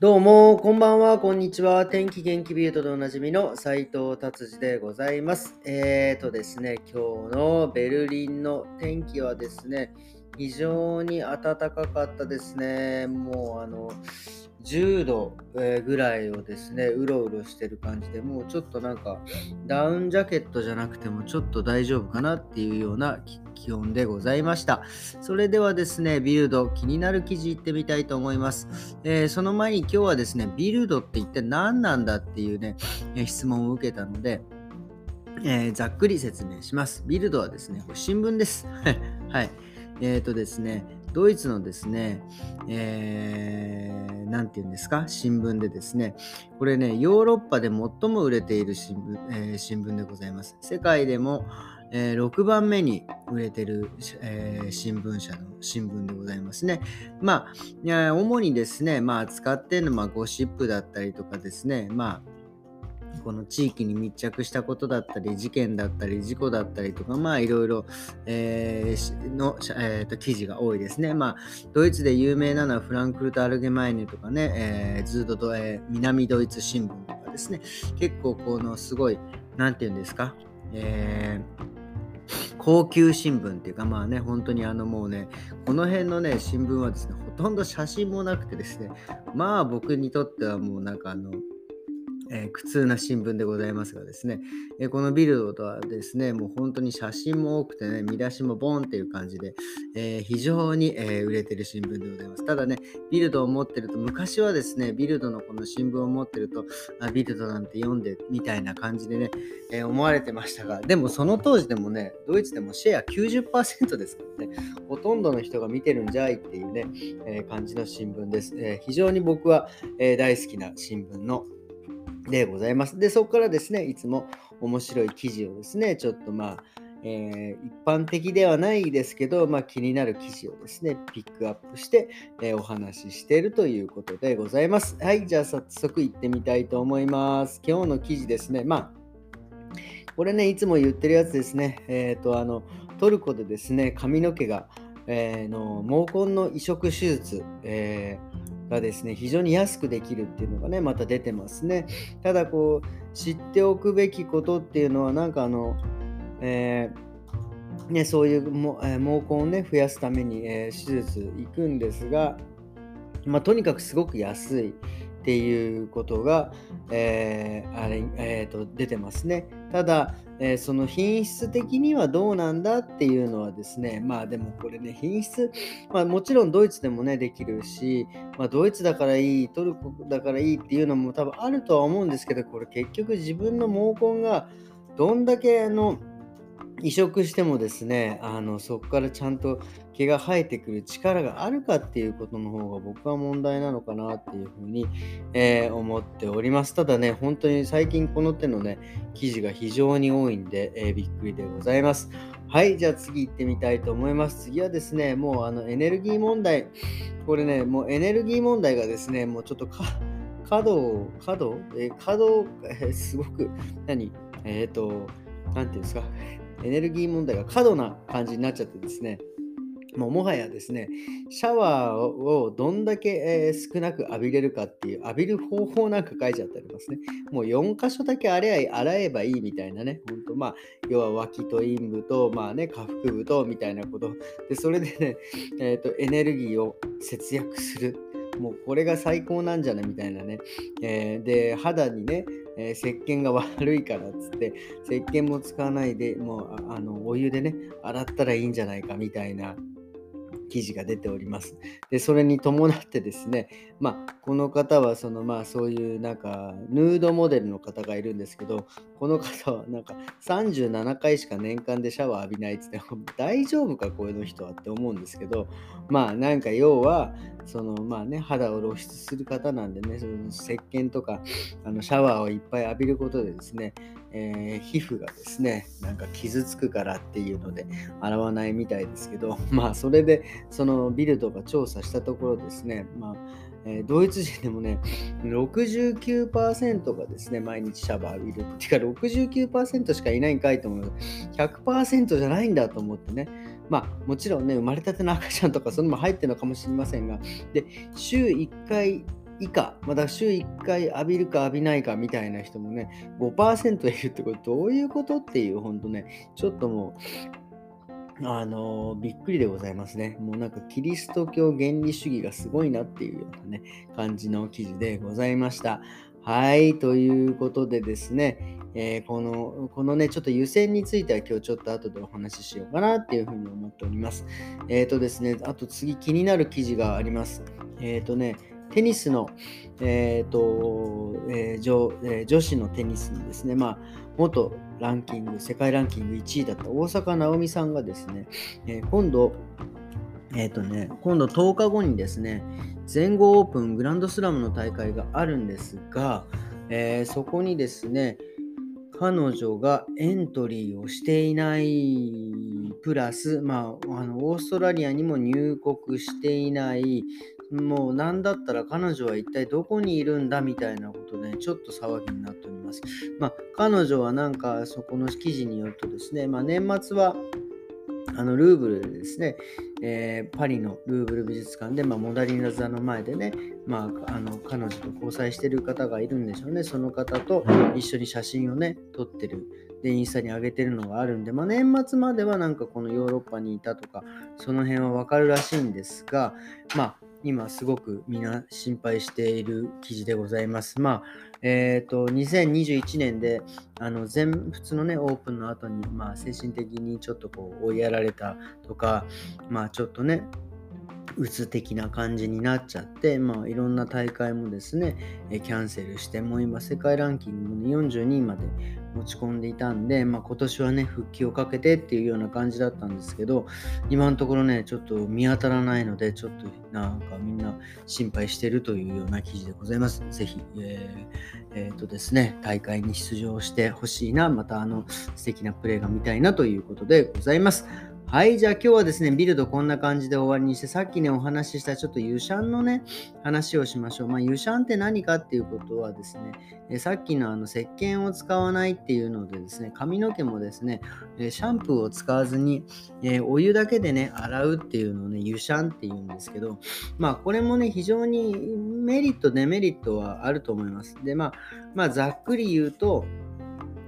どうも、こんばんは、こんにちは。天気元気ビュートでおなじみの斉藤達治でございます。えーとですね、今日のベルリンの天気はですね、非常に暖かかったですね。もうあの、10度ぐらいをですね、うろうろしてる感じで、もうちょっとなんかダウンジャケットじゃなくてもちょっと大丈夫かなっていうような気温でございました。それではですね、ビルド気になる記事いってみたいと思います。えー、その前に今日はですね、ビルドって一体何なんだっていうね、質問を受けたので、えー、ざっくり説明します。ビルドはですね、新聞です。はい。えっ、ー、とですね、ドイツのですね、えー、なんて言うんですか、新聞でですね、これね、ヨーロッパで最も売れている新聞,、えー、新聞でございます。世界でも、えー、6番目に売れてる、えー、新聞社の新聞でございますね。まあ、主にですね、まあ、使ってるのはゴシップだったりとかですね、まあ、この地域に密着したことだったり、事件だったり、事故だったりとか、まあいろいろ、えー、の、えーと、記事が多いですね。まあ、ドイツで有名なのはフランクルト・アルゲマイネとかね、えー、ずっと、えー、南ドイツ新聞とかですね、結構このすごい、なんていうんですか、えー高級新聞っていうかまあね本当にあのもうねこの辺のね新聞はですねほとんど写真もなくてですねまあ僕にとってはもうなんかあのえー、苦痛な新聞でございますがですね、えー、このビルドとはですね、もう本当に写真も多くてね、見出しもボンっていう感じで、えー、非常に、え売れてる新聞でございます。ただね、ビルドを持ってると、昔はですね、ビルドのこの新聞を持ってると、あビルドなんて読んでみたいな感じでね、え思われてましたが、でもその当時でもね、ドイツでもシェア90%ですからね、ほとんどの人が見てるんじゃいっていうね、え感じの新聞です。え非常に僕は、え大好きな新聞のでございます。で、そこからですね、いつも面白い記事をですね、ちょっとまあ、えー、一般的ではないですけど、まあ、気になる記事をですね、ピックアップして、えー、お話ししているということでございます。はい、じゃあ早速行ってみたいと思います。今日の記事ですね、まあ、これね、いつも言ってるやつですね、えっ、ー、と、あの、トルコでですね、髪の毛が、え、の毛根の移植手術、えーがですね、非常に安くできるっていうのがね、また出てますね。ただ、こう、知っておくべきことっていうのは、なんかあの、えー、ね、そういうも、えー、毛根をね、増やすために、えー、手術行くんですが、まあ、とにかくすごく安い。っていうことが、えー、あれえーと、出てますね。ただ、えー、その品質的にはどうなんだっていうのはですね、まあでもこれね、品質、まあもちろんドイツでもね、できるし、まあドイツだからいい、トルコだからいいっていうのも多分あるとは思うんですけど、これ結局自分の毛根がどんだけの、移植してもですね、あのそこからちゃんと毛が生えてくる力があるかっていうことの方が僕は問題なのかなっていうふうに、えー、思っております。ただね、本当に最近この手のね、記事が非常に多いんで、えー、びっくりでございます。はい、じゃあ次行ってみたいと思います。次はですね、もうあのエネルギー問題、これね、もうエネルギー問題がですね、もうちょっとか、角、角、えー、角、えー、すごく、何？えっ、と、なんていうんですか、エネルギー問題が過度な感じになっちゃってですね、もうもはやですね、シャワーをどんだけ、えー、少なく浴びれるかっていう、浴びる方法なんか書いちゃってありますね。もう4箇所だけ洗え洗えばいいみたいなね、本当まあ、要は脇と陰部と、まあね、下腹部とみたいなこと。で、それでね、えっ、ー、と、エネルギーを節約する。もうこれが最高なんじゃないみたいなね。えー、で、肌にね、えー、石鹸が悪いからっつって、石鹸も使わないで、もうあのお湯でね、洗ったらいいんじゃないかみたいな記事が出ております。で、それに伴ってですね、まあ、この方は、その、まあ、そういうなんか、ヌードモデルの方がいるんですけど、この方はなんか37回しか年間でシャワー浴びないっつって、大丈夫か、こういう人はって思うんですけど、まあ、なんか要は、その、まあね、肌を露出する方なんでね、その石鹸とか、あのシャワーをいっぱい浴びることでですね、えー、皮膚がですね、なんか傷つくからっていうので洗わないみたいですけど、まあそれでそのビルドが調査したところですね、まあえー、ドイツ人でもね、69%がですね、毎日シャワー浴びる。てか69%しかいないんかいと思う。100%じゃないんだと思ってね。まあもちろんね、生まれたての赤ちゃんとかそれも入ってるのかもしれませんが、で、週1回以下、まだ週1回浴びるか浴びないかみたいな人もね、5%いるってこれどういうことっていう、ほんとね、ちょっともう、あの、びっくりでございますね。もうなんかキリスト教原理主義がすごいなっていうようなね、感じの記事でございました。はい、ということでですね、えー、この、このね、ちょっと湯煎については今日ちょっと後でお話ししようかなっていうふうに思っております。えっ、ー、とですね、あと次気になる記事があります。えっ、ー、とね、テニスの、えーとえー女え、女子のテニスにですね、まあ、元ランキング、世界ランキング1位だった大坂なおみさんがですね、えー、今度、えっ、ー、とね、今度10日後にですね、全豪オープングランドスラムの大会があるんですが、えー、そこにですね、彼女がエントリーをしていないプラス、まあ、あのオーストラリアにも入国していない、もう何だったら彼女は一体どこにいるんだみたいなことで、ね、ちょっと騒ぎになってま。あ、彼女はなんかそこの記事によるとですね、まあ、年末はあのルーブルでですね、えー、パリのルーブル美術館で、まあ、モダリナ座の前でね、まあ、あの彼女と交際してる方がいるんでしょうね。その方と一緒に写真をね、撮ってる。で、インスタに上げてるのがあるんで、まあ、年末まではなんかこのヨーロッパにいたとか、その辺はわかるらしいんですが、まあ、今すごくみんな心配している記事でございます。まあ、えっ、ー、と、2021年で、あの、全仏のね、オープンの後に、まあ、精神的にちょっとこう、追いやられたとか、まあ、ちょっとね、鬱的な感じになっちゃって、まあ、いろんな大会もですね、えキャンセルして、もう今、世界ランキングの42位まで持ち込んでいたんで、まあ、今年はね、復帰をかけてっていうような感じだったんですけど、今のところね、ちょっと見当たらないので、ちょっとなんかみんな心配してるというような記事でございます。ぜひ、えー、えー、とですね、大会に出場してほしいな、またあの素敵なプレーが見たいなということでございます。はい、じゃあ今日はですね、ビルドこんな感じで終わりにして、さっきね、お話ししたちょっとユシャンのね、話をしましょう。まあ、ユシャンって何かっていうことはですね、えさっきのあの石鹸を使わないっていうのでですね、髪の毛もですね、えシャンプーを使わずに、えお湯だけでね、洗うっていうのをね、ユシャンって言うんですけど、まあ、これもね、非常にメリット、デメリットはあると思います。で、まあ、まあ、ざっくり言うと、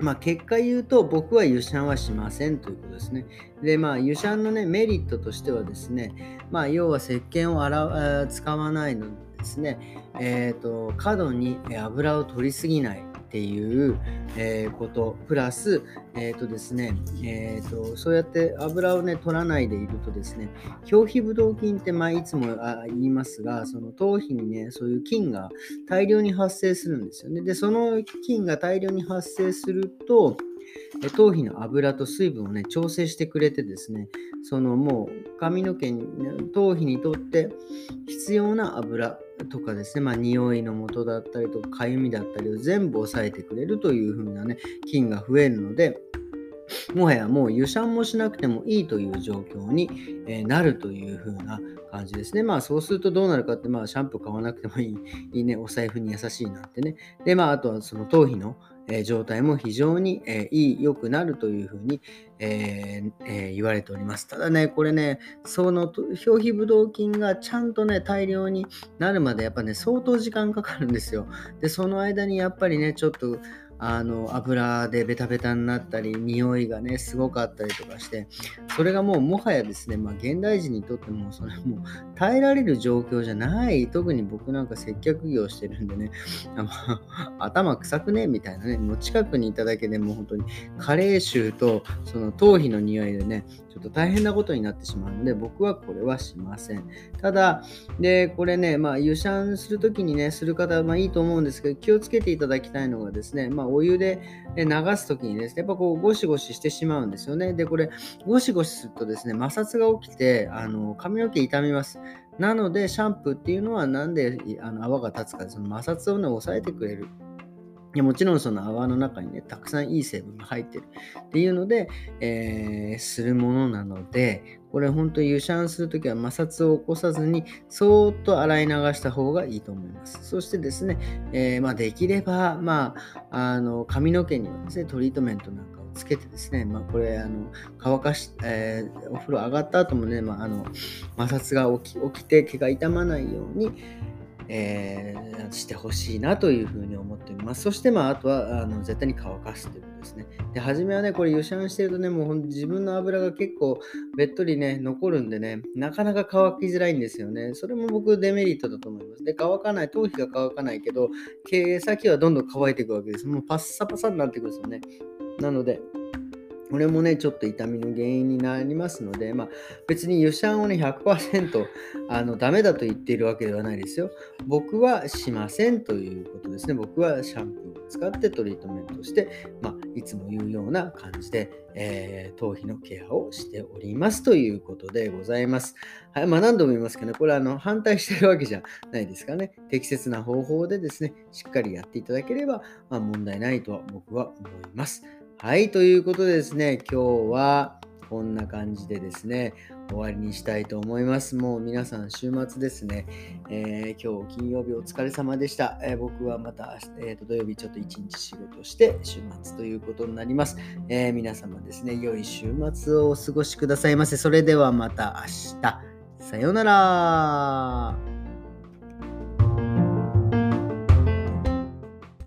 まあ、結果言うと、僕は湯シャンはしませんということですね。で、まあ、湯シャンのね、メリットとしてはですね、まあ、要は石鹸を洗使わないのですね、えっ、ー、と、過度に油を取りすぎない。っていう、え、こと。プラス、えーとですねえーと、そうやって油を、ね、取らないでいるとですね表皮ブドウ菌って、まあ、いつも言いますがその頭皮にねそういう菌が大量に発生するんですよね。でその菌が大量に発生すると頭皮の油と水分をね調整してくれてですねそのもう髪の毛に、頭皮にとって必要な油とかですね、まあ、匂いの元だったりとか、かゆみだったりを全部抑えてくれるという風なね、菌が増えるので、もはやもう湯シャンもしなくてもいいという状況になるという風な感じですね。まあそうするとどうなるかって、まあシャンプー買わなくてもいい、いいね、お財布に優しいなってね。で、まああとはその頭皮のえ状態も非常に、え、良くなるというふうに、えーえー、言われております。ただね、これね、その表皮ブドウ菌がちゃんとね、大量になるまでやっぱね、相当時間かかるんですよ。で、その間にやっぱりね、ちょっとあの油でベタベタになったり匂いがねすごかったりとかしてそれがもうもはやですね、まあ、現代人にとってもそれもう耐えられる状況じゃない。特に僕なんか接客業してるんでね頭臭くね？みたいなねもう近くにいただけでもう本当に加齢臭とその頭皮の匂いでねちょっと大変なことになってしまうので僕はこれはしません。ただでこれねまあ湯シャンするときにねする方はまあいいと思うんですけど気をつけていただきたいのがですねまあお湯で流す時にですね、やっぱこうゴシゴシしてしまうんですよね。で、これ、ゴシゴシするとですね、摩擦が起きて、あの髪の毛傷みます。なので、シャンプーっていうのはなんであの泡が立つか、その摩擦をね、抑えてくれる。いやもちろんその泡の中にね、たくさんいい成分が入ってるっていうので、えー、するものなので、これ本当に湯シャンするときは摩擦を起こさずに、そーっと洗い流した方がいいと思います。そしてですね、えー、まあ、できれば、まあ、あの髪の毛にはですね、トリートメントなんかをつけてですね、まあ、これあの乾かし、えー、お風呂上がった後もね、まあ、あの摩擦が起き起きて毛が傷まないように、えー、してほしいなというふうに思っております。そして、まあ、あとはあの絶対に乾かすということですね。で、初めはね、これ、湯シャンしてるとね、もう自分の油が結構べっとりね、残るんでね、なかなか乾きづらいんですよね。それも僕、デメリットだと思います。で、乾かない、頭皮が乾かないけど、毛先はどんどん乾いていくわけです。もうパッサパサになっていくんですよね。なので、これもね、ちょっと痛みの原因になりますので、まあ、別に湯シャンをね、100%あのダメだと言っているわけではないですよ。僕はしませんということですね。僕はシャンプーを使ってトリートメントして、まあ、いつも言うような感じで、えー、頭皮のケアをしておりますということでございます。はい、まあ、何度も言いますけどね、これはあの反対してるわけじゃないですかね。適切な方法でですね、しっかりやっていただければ、まあ、問題ないとは僕は思います。はい、ということでですね、今日はこんな感じでですね、終わりにしたいと思います。もう皆さん週末ですね、えー、今日金曜日お疲れ様でした。えー、僕はまた、えー、と土曜日ちょっと一日仕事して週末ということになります。えー、皆様ですね、良い週末をお過ごしくださいませ。それではまた明日。さようなら。